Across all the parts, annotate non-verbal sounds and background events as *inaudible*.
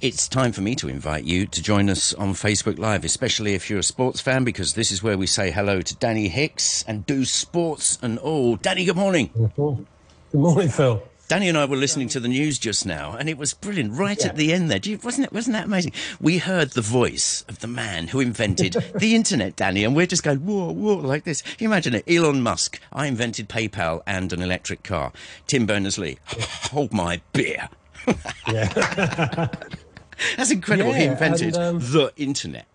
it's time for me to invite you to join us on Facebook Live, especially if you're a sports fan, because this is where we say hello to Danny Hicks and do sports and all. Danny, good morning. Good morning, Phil. Danny and I were listening to the news just now, and it was brilliant. Right yeah. at the end there, wasn't it? Wasn't that amazing? We heard the voice of the man who invented *laughs* the internet, Danny, and we're just going whoa, whoa, like this. Can you imagine it? Elon Musk. I invented PayPal and an electric car. Tim Berners Lee. Hold my beer. *laughs* yeah. *laughs* *laughs* That's incredible. Yeah, he invented and, um, the internet.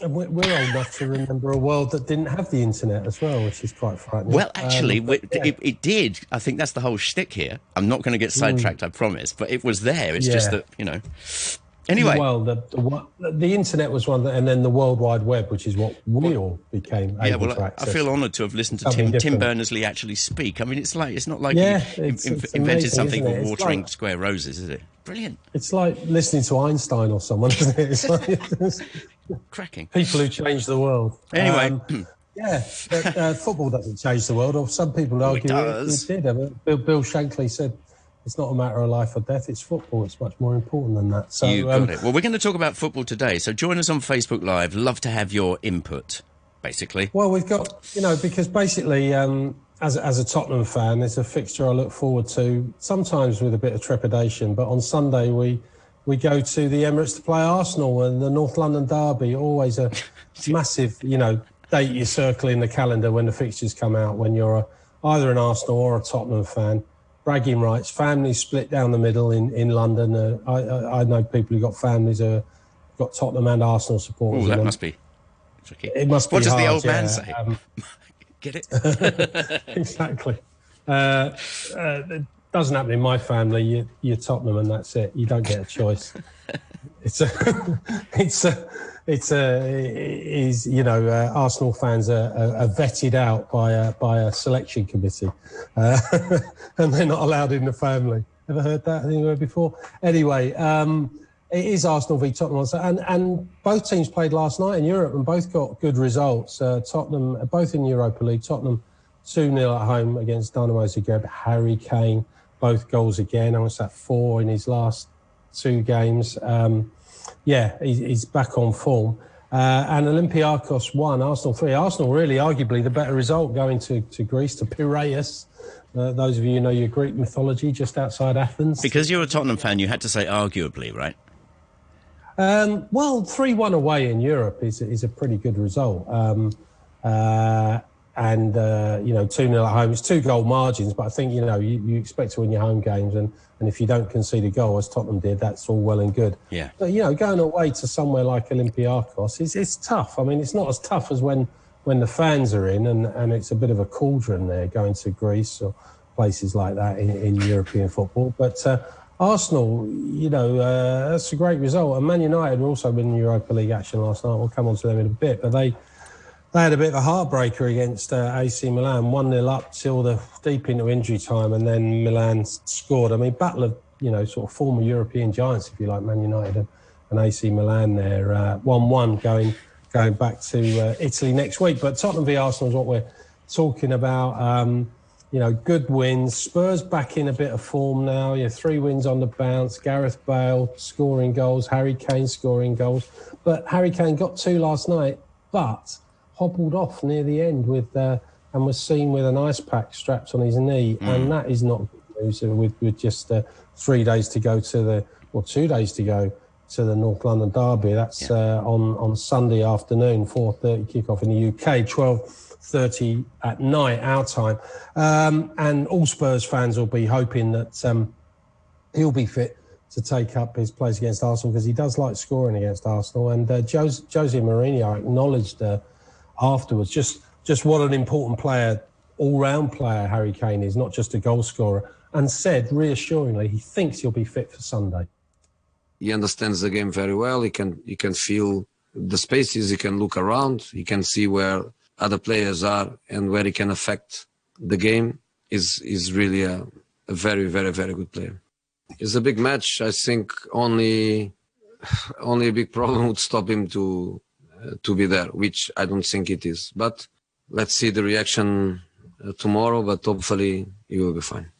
And we're, old enough to remember a world that didn't have the internet as well, which is quite frightening. Well, actually, um, but, yeah. it, it, did. I think that's the whole shtick here. I'm not going to get sidetracked, mm. I promise. But it was there. It's yeah. just that you know. Anyway, well, the, the, the, internet was one, that, and then the World Wide Web, which is what we all became yeah, well, to access. I feel honoured to have listened to Tim, Tim Berners Lee actually speak. I mean, it's like it's not like yeah, he it's, it's invented amazing, something called watering like, square roses, is it? Brilliant. It's like listening to Einstein or someone, isn't it? It's like, *laughs* cracking people who change the world. Anyway. Um, *clears throat* yeah, but, uh, football doesn't change the world, or some people argue it, it, did. Bill, Bill Shankly said it's not a matter of life or death. It's football. It's much more important than that. So you got um, it. Well, we're going to talk about football today. So join us on Facebook Live. Love to have your input. Basically. Well, we've got you know because basically. Um, as, as a Tottenham fan, it's a fixture I look forward to, sometimes with a bit of trepidation. But on Sunday, we we go to the Emirates to play Arsenal and the North London Derby. Always a *laughs* massive, you know, date you circle in the calendar when the fixtures come out. When you're a, either an Arsenal or a Tottenham fan, bragging rights. Families split down the middle in in London. Uh, I, I, I know people who got families who got Tottenham and Arsenal supporters. Oh, that must be tricky. It must what be. What does hard, the old yeah. man say? Um, *laughs* Get it? *laughs* *laughs* exactly. Uh, uh, it doesn't happen in my family. You, you're Tottenham, and that's it. You don't get a choice. *laughs* it's a, it's a, it's a, is you know, uh, Arsenal fans are, are, are, vetted out by a by a selection committee, uh, and they're not allowed in the family. Ever heard that anywhere before? Anyway. Um, it is Arsenal v Tottenham, and and both teams played last night in Europe, and both got good results. Uh, Tottenham, both in Europa League. Tottenham two 0 at home against Dynamo Zagreb. Harry Kane, both goals again. I was at four in his last two games. Um, yeah, he's, he's, back on form. Uh, and Olympiacos won, Arsenal three. Arsenal really, arguably, the better result going to, to Greece, to Piraeus. Uh, those of you who know your Greek mythology, just outside Athens. Because you're a Tottenham fan, you had to say arguably, right? Um, well, 3 1 away in Europe is, is a pretty good result. Um, uh, and, uh, you know, 2 0 at home, it's two goal margins, but I think, you know, you, you expect to win your home games. And, and if you don't concede a goal, as Tottenham did, that's all well and good. Yeah. But, you know, going away to somewhere like Olympiacos, is it's tough. I mean, it's not as tough as when, when the fans are in, and, and it's a bit of a cauldron there going to Greece or places like that in, in European football. But, uh, Arsenal, you know, uh, that's a great result. And Man United were also in Europa League action last night. We'll come on to them in a bit, but they they had a bit of a heartbreaker against uh, AC Milan, one 0 up till the deep into injury time, and then Milan scored. I mean, battle of you know sort of former European giants, if you like, Man United and, and AC Milan there, uh, one one going going back to uh, Italy next week. But Tottenham v Arsenal is what we're talking about. Um, you know, good wins. Spurs back in a bit of form now. Yeah, three wins on the bounce. Gareth Bale scoring goals. Harry Kane scoring goals. But Harry Kane got two last night, but hobbled off near the end with uh, and was seen with an ice pack strapped on his knee, mm. and that is not good news. With with just uh, three days to go to the or two days to go to the North London Derby. That's yeah. uh, on on Sunday afternoon, four thirty kickoff in the UK. 12:30 at night, our time. Um, and all Spurs fans will be hoping that um, he'll be fit to take up his place against Arsenal because he does like scoring against Arsenal. And uh, Jose, Jose Mourinho acknowledged uh, afterwards just, just what an important player, all round player Harry Kane is, not just a goal scorer, and said reassuringly he thinks he'll be fit for Sunday. He understands the game very well. He can he can feel the spaces. He can look around. He can see where other players are and where he can affect the game is is really a, a very very very good player. It's a big match. I think only *sighs* only a big problem would stop him to uh, to be there, which I don't think it is. But let's see the reaction uh, tomorrow. But hopefully he will be fine.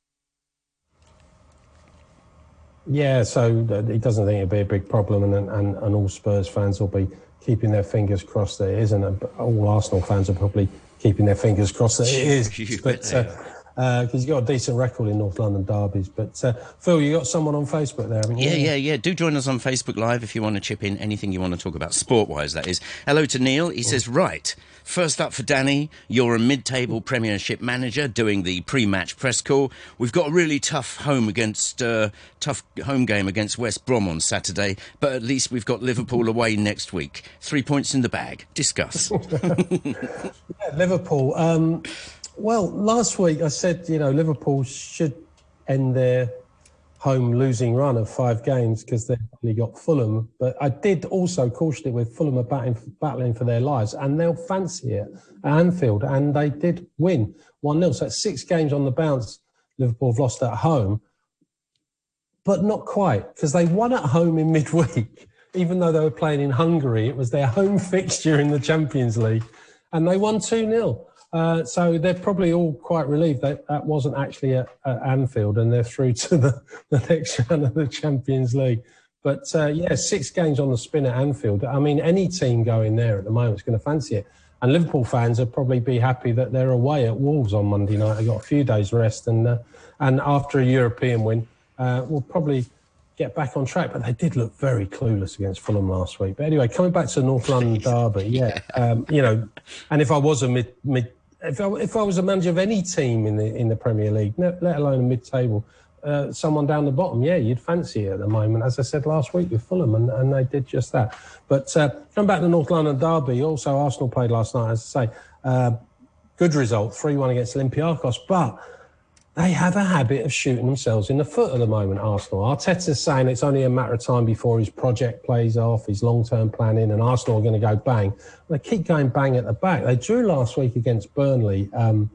Yeah, so he doesn't think it'll be a big problem, and, and, and all Spurs fans will be keeping their fingers crossed that it isn't. All Arsenal fans are probably keeping their fingers crossed that it is. but uh, *laughs* because uh, you've got a decent record in North London derbies. But uh, Phil, you got someone on Facebook there, Yeah, yeah, yeah. Do join us on Facebook Live if you want to chip in anything you want to talk about sport wise, that is. Hello to Neil. He says, Right, first up for Danny, you're a mid table Premiership manager doing the pre match press call. We've got a really tough home against, uh, tough home game against West Brom on Saturday, but at least we've got Liverpool away next week. Three points in the bag. Discuss. *laughs* yeah, Liverpool. Um, well, last week I said, you know, Liverpool should end their home losing run of five games because they've only got Fulham. But I did also caution it with Fulham are battling, battling for their lives and they'll fancy it at Anfield. And they did win 1 0. So it's six games on the bounce Liverpool have lost at home. But not quite because they won at home in midweek. *laughs* Even though they were playing in Hungary, it was their home *laughs* fixture in the Champions League. And they won 2 0. Uh, so they're probably all quite relieved that that wasn't actually at, at Anfield and they're through to the, *laughs* the next round of the Champions League. But uh, yeah, six games on the spin at Anfield. I mean, any team going there at the moment is going to fancy it. And Liverpool fans would probably be happy that they're away at Wolves on Monday night. They got a few days rest, and uh, and after a European win, uh, will probably get back on track. But they did look very clueless against Fulham last week. But anyway, coming back to North London *laughs* derby, yeah, um, you know, and if I was a mid mid if I, if I was a manager of any team in the in the Premier League, let alone a mid-table, uh, someone down the bottom, yeah, you'd fancy it at the moment. As I said last week with Fulham, and, and they did just that. But uh, coming back to North London derby, also Arsenal played last night, as I say, uh, good result, three-one against Olympiacos, but they have a habit of shooting themselves in the foot at the moment, Arsenal. Arteta's saying it's only a matter of time before his project plays off, his long term planning, and Arsenal are going to go bang. They keep going bang at the back. They drew last week against Burnley. Um,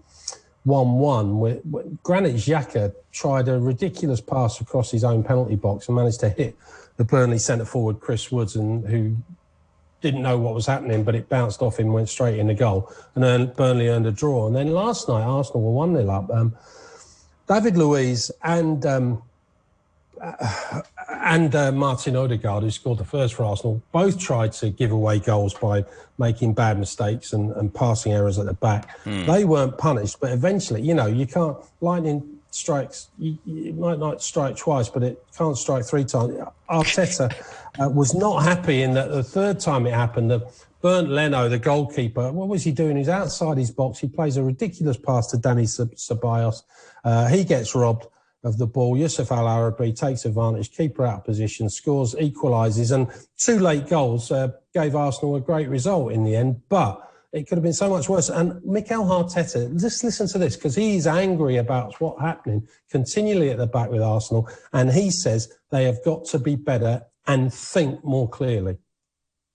1 1. Granit Xhaka tried a ridiculous pass across his own penalty box and managed to hit the Burnley centre forward, Chris Woods, and who didn't know what was happening, but it bounced off him, went straight in the goal. And then Burnley earned a draw. And then last night, Arsenal were 1 0 up. Um, David Luiz and um, and uh, Martin Odegaard, who scored the first for Arsenal, both tried to give away goals by making bad mistakes and, and passing errors at the back. Mm. They weren't punished, but eventually, you know, you can't. Lightning strikes. You might not strike twice, but it can't strike three times. Arteta *laughs* uh, was not happy in that the third time it happened. The Bernd Leno, the goalkeeper, what was he doing? He's outside his box. He plays a ridiculous pass to Dani Ceballos. Uh, he gets robbed of the ball. Youssef El Arabi takes advantage, keeper out of position, scores, equalises, and two late goals uh, gave Arsenal a great result in the end. But it could have been so much worse. And Mikel Arteta, just listen to this because he's angry about what's happening continually at the back with Arsenal, and he says they have got to be better and think more clearly.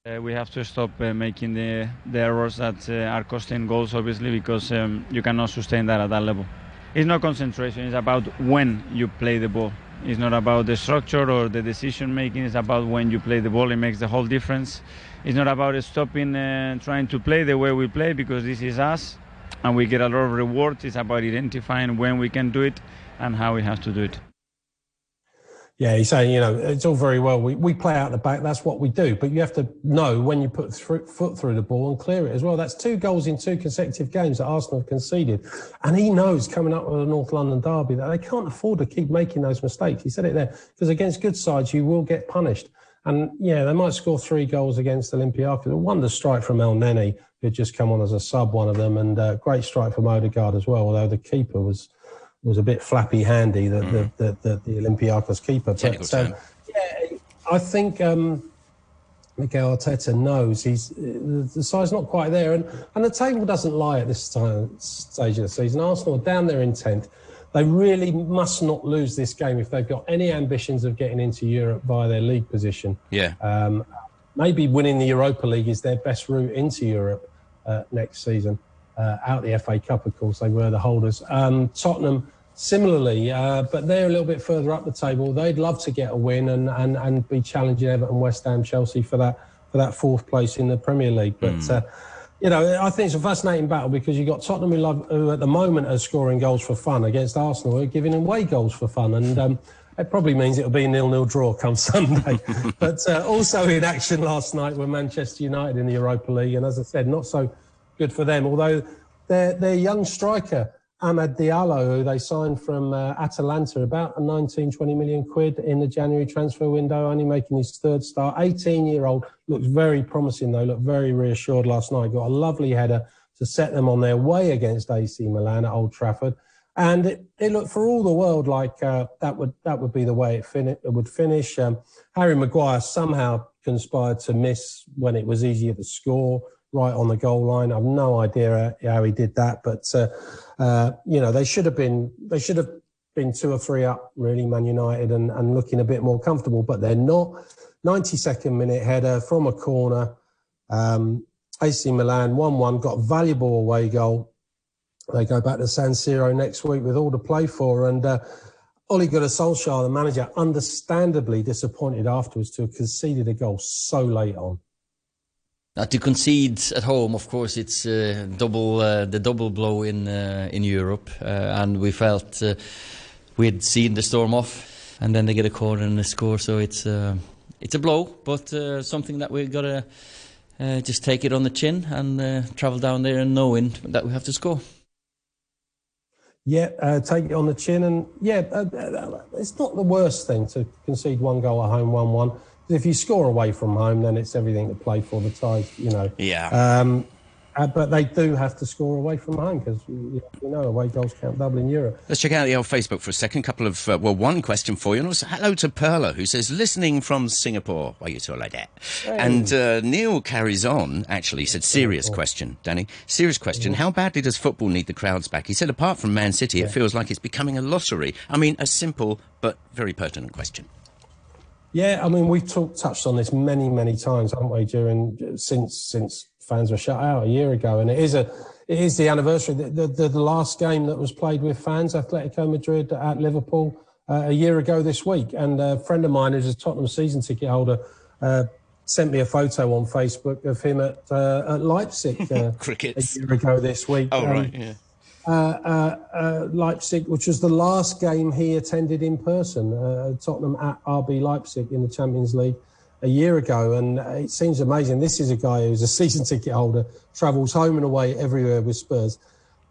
Uh, we have to stop uh, making the, the errors that uh, are costing goals, obviously, because um, you cannot sustain that at that level it's not concentration it's about when you play the ball it's not about the structure or the decision making it's about when you play the ball it makes the whole difference it's not about stopping and trying to play the way we play because this is us and we get a lot of rewards it's about identifying when we can do it and how we have to do it yeah, he's saying, you know, it's all very well. We, we play out the back. That's what we do. But you have to know when you put through, foot through the ball and clear it as well. That's two goals in two consecutive games that Arsenal have conceded. And he knows coming up with a North London derby that they can't afford to keep making those mistakes. He said it there because against good sides, you will get punished. And yeah, they might score three goals against Olympiacos. A wonder strike from Elneny, who'd just come on as a sub, one of them, and uh, great strike from Odegaard as well, although the keeper was was a bit flappy handy, the, mm. the, the, the, Olympiacos keeper. but, um, yeah, I think um, Mikel Arteta knows he's the side's not quite there, and, and the table doesn't lie at this time stage of the season. Arsenal are down their intent. They really must not lose this game if they've got any ambitions of getting into Europe via their league position. Yeah. Um, maybe winning the Europa League is their best route into Europe uh, next season uh, out the FA Cup, of course, they were the holders. Um, Tottenham, similarly, uh, but they're a little bit further up the table. They'd love to get a win and, and, and be challenging Everton, West Ham, Chelsea for that for that fourth place in the Premier League. But mm. You know, I think it's a fascinating battle because you've got Tottenham who, love, who at the moment are scoring goals for fun against Arsenal, who are giving away goals for fun. And um, it probably means it'll be a nil-nil draw come *laughs* Sunday. *laughs* but uh, also in action last night were Manchester United in the Europa League, and as I said, not so good for them. Although their their young striker Amad Diallo, who they signed from uh, Atalanta, about 19, 20 million quid in the January transfer window, only making his third start. 18 year old, looks very promising though, looked very reassured last night. Got a lovely header to set them on their way against AC Milan at Old Trafford. And it, it looked for all the world like uh, that would that would be the way it, fin- it would finish. Um, Harry Maguire somehow conspired to miss when it was easier to score right on the goal line. I've no idea how he did that, but uh, uh, you know they should have been they should have been two or three up really, Man United, and, and looking a bit more comfortable, but they're not. 92nd minute header from a corner. Um, AC Milan 1 1, got valuable away goal. They go back to San Siro next week with all to play for. And uh, Ole Gunnar Solskjaer, the manager, understandably disappointed afterwards to have conceded a goal so late on. Now, to concede at home, of course, it's uh, double uh, the double blow in uh, in Europe, uh, and we felt uh, we'd seen the storm off, and then they get a corner and a score. So it's uh, it's a blow, but something that we've gotta just take it on the chin and travel down there and knowing that we have to score. Yeah, take it on the chin, and yeah, it's not the worst thing to concede one goal at home, one-one. If you score away from home, then it's everything to play for. The ties, you know. Yeah. Um, uh, but they do have to score away from home because you know away goals count double in Europe. Let's check out the old Facebook for a second. Couple of uh, well, one question for you, and also hello to Perla who says listening from Singapore. Why you talk like that? Hey. And uh, Neil carries on. Actually, said serious question, Danny. Serious question. How badly does football need the crowds back? He said apart from Man City, it feels like it's becoming a lottery. I mean, a simple but very pertinent question. Yeah, I mean, we've talked, touched on this many, many times, haven't we? During since since fans were shut out a year ago, and it is a it is the anniversary. The, the, the last game that was played with fans, Atletico Madrid at Liverpool, uh, a year ago this week. And a friend of mine who's a Tottenham season ticket holder uh, sent me a photo on Facebook of him at, uh, at Leipzig uh, *laughs* a year ago this week. Oh, um, right, yeah. Uh, uh, uh, Leipzig, which was the last game he attended in person, uh, Tottenham at RB Leipzig in the Champions League a year ago, and it seems amazing. This is a guy who's a *laughs* season ticket holder, travels home and away everywhere with Spurs.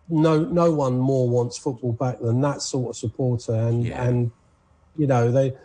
No, no one more wants football back than that sort of supporter, and yeah. and you know they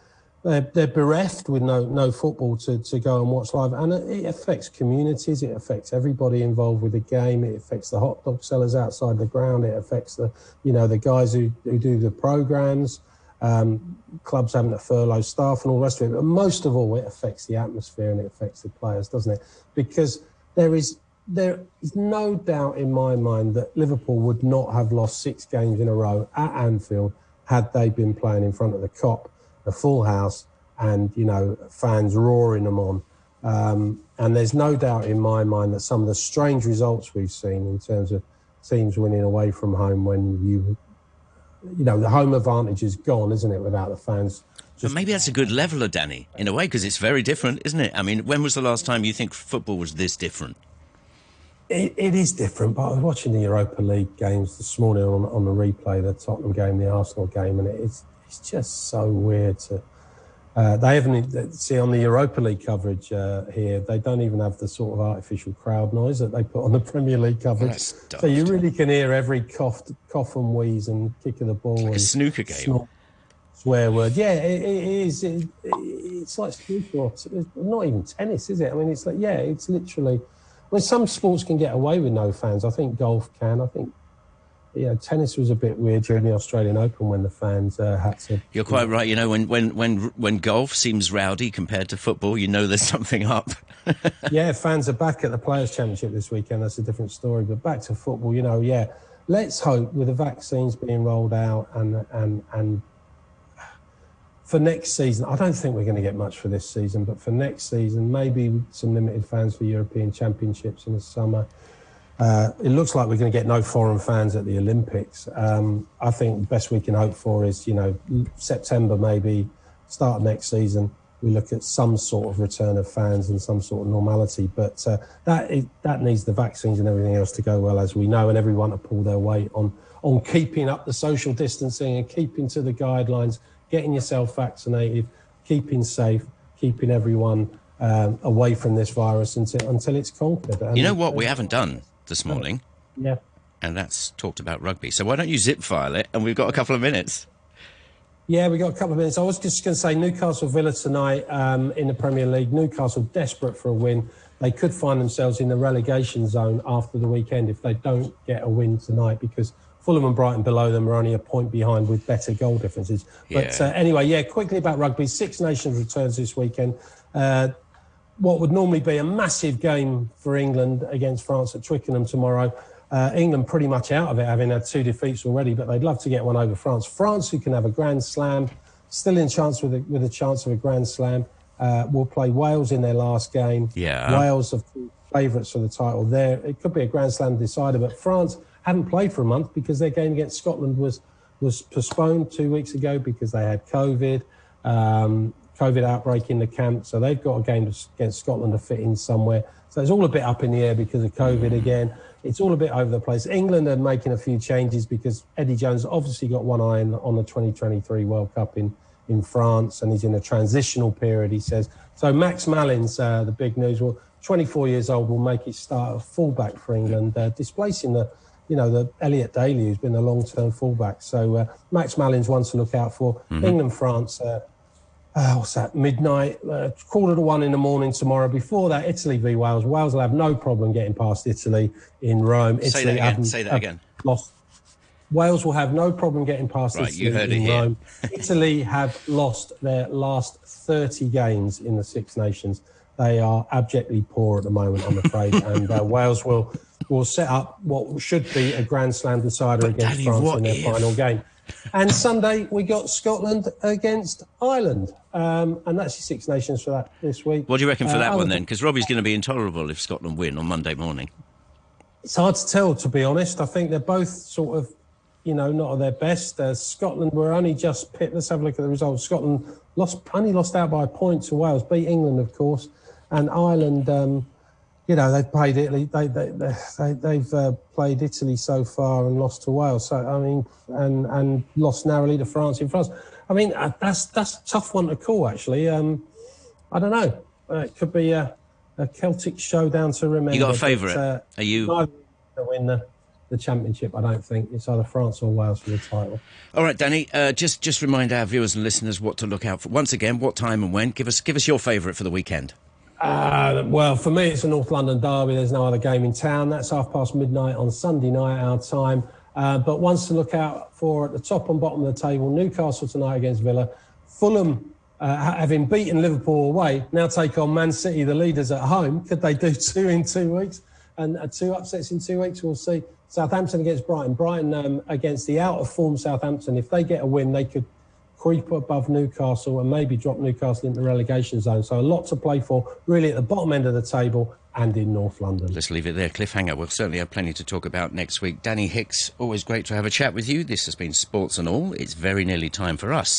they're, they're, bereft with no no football to, to go and watch live, and it affects communities. It affects everybody involved with the game. It affects the hot dog sellers outside the ground. It affects the you know the guys who, who do the programs um, clubs having to furlough staff and all the rest of it. But most of all, it affects the atmosphere and it affects the players, doesn't it? Because there is there is no doubt in my mind that Liverpool would not have lost six games in a row at Anfield had they been playing in front of the Kop, the full house, and you know fans roaring them on. Um, and there's no doubt in my mind that some of the strange results we've seen in terms of teams winning away from home when you you know, the home advantage is gone, isn't it, without the fans? But maybe that's a good leveler, Danny, in a way, because it's very different, isn't it? I mean, when was the last time you think football was this different? It, it is different, but I was watching the Europa League games this morning on, on the replay, the Tottenham game, the Arsenal game, and it's it's just so weird to uh, they haven't see on the Europa League coverage uh, here. They don't even have the sort of artificial crowd noise that they put on the Premier League coverage. So you really can hear every cough, cough and wheeze and kick of the ball. Like a snooker game. swear word. Yeah, it, it is. It, it's like snooker. It's not even tennis, is it? I mean, it's like yeah, it's literally. Mean, some sports can get away with no fans. I think golf can. I think yeah, tennis was a bit weird during the Australian Open when the fans uh, had to. You're quite right. You know, when when when when golf seems rowdy compared to football, you know there's *laughs* something up. *laughs* yeah, fans are back at the Players' Championship this weekend. That's a different story. But back to football, you know, yeah. Let's hope with the vaccines being rolled out and and and for next season, I don't think we're going to get much for this season, but for next season, maybe some limited fans for European Championships in the summer uh, it looks like we're going to get no foreign fans at the Olympics. Um, I think the best we can hope for is, you know, September maybe, start of next season, we look at some sort of return of fans and some sort of normality. But uh, that is, that needs the vaccines and everything else to go well, as we know, and everyone to pull their weight on on keeping up the social distancing and keeping to the guidelines, getting yourself vaccinated, keeping safe, keeping everyone um, away from this virus until until it's conquered. And, you know what we haven't done this morning? Yeah. And that's talked about rugby. So why don't you zip file it? And we've got a couple of minutes. Yeah, we've got a couple of minutes. I was just going to say Newcastle Villa tonight um, in the Premier League. Newcastle desperate for a win. They could find themselves in the relegation zone after the weekend if they don't get a win tonight because Fulham and Brighton below them are only a point behind with better goal differences. Yeah. But uh, anyway, yeah, quickly about rugby. Six Nations returns this weekend. Uh, what would normally be a massive game for England against France at Twickenham tomorrow. Uh, England pretty much out of it, having had two defeats already, but they'd love to get one over France. France, who can have a grand slam, still in chance with a, with a chance of a grand slam, uh, will play Wales in their last game. Yeah, Wales are favourites for the title. There, it could be a grand slam decider, but France hadn't played for a month because their game against Scotland was was postponed two weeks ago because they had COVID. Um, COVID outbreak in the camp, so they've got a game against Scotland to fit in somewhere. So it's all a bit up in the air because of COVID again. It's all a bit over the place. England are making a few changes because Eddie Jones obviously got one eye on the 2023 World Cup in, in France and he's in a transitional period, he says. So Max Malins, uh, the big news, will 24 years old, will make his start at fullback for England, uh, displacing the you know, the Elliot Daly, who's been a long-term fullback. So uh, Max Malins one to look out for. Mm-hmm. England, France, uh, uh, what's that, midnight, uh, quarter to one in the morning tomorrow. Before that, Italy v Wales. Wales will have no problem getting past Italy in Rome. Italy Say that again. Say that again. Lost. Wales will have no problem getting past right, Italy you heard in it Rome. *laughs* Italy have lost their last 30 games in the Six Nations. They are abjectly poor at the moment, I'm afraid, *laughs* and uh, Wales will will set up what should be a Grand Slam decider but against Danny, France in their if? final game. And Sunday we got Scotland against Ireland, um, and that's the Six Nations for that this week. What do you reckon for uh, that one then? Because Robbie's going to be intolerable if Scotland win on Monday morning. It's hard to tell, to be honest. I think they're both sort of, you know, not at their best. Uh, Scotland were only just picked. Let's have a look at the results. Scotland lost, only lost out by a point to Wales, beat England, of course, and Ireland. Um, you know, they've played Italy. They, they, they, they've uh, played Italy so far and lost to Wales. So I mean, and and lost narrowly to France in France. I mean, uh, that's that's a tough one to call. Actually, um, I don't know. Uh, it could be a, a, Celtic showdown to remember. You got a favourite? Uh, Are you? to win the, the championship. I don't think it's either France or Wales for the title. All right, Danny. Uh, just just remind our viewers and listeners what to look out for. Once again, what time and when? Give us give us your favourite for the weekend. Uh, well, for me, it's a North London derby. There's no other game in town. That's half past midnight on Sunday night, our time. Uh, but ones to look out for at the top and bottom of the table Newcastle tonight against Villa. Fulham, uh, having beaten Liverpool away, now take on Man City, the leaders at home. Could they do *laughs* two in two weeks? And uh, two upsets in two weeks? We'll see. Southampton against Brighton. Brighton um, against the out of form Southampton. If they get a win, they could creep above Newcastle and maybe drop Newcastle into the relegation zone. So a lot to play for, really at the bottom end of the table and in North London. Let's leave it there. Cliffhanger. We'll certainly have plenty to talk about next week. Danny Hicks, always great to have a chat with you. This has been Sports and All. It's very nearly time for us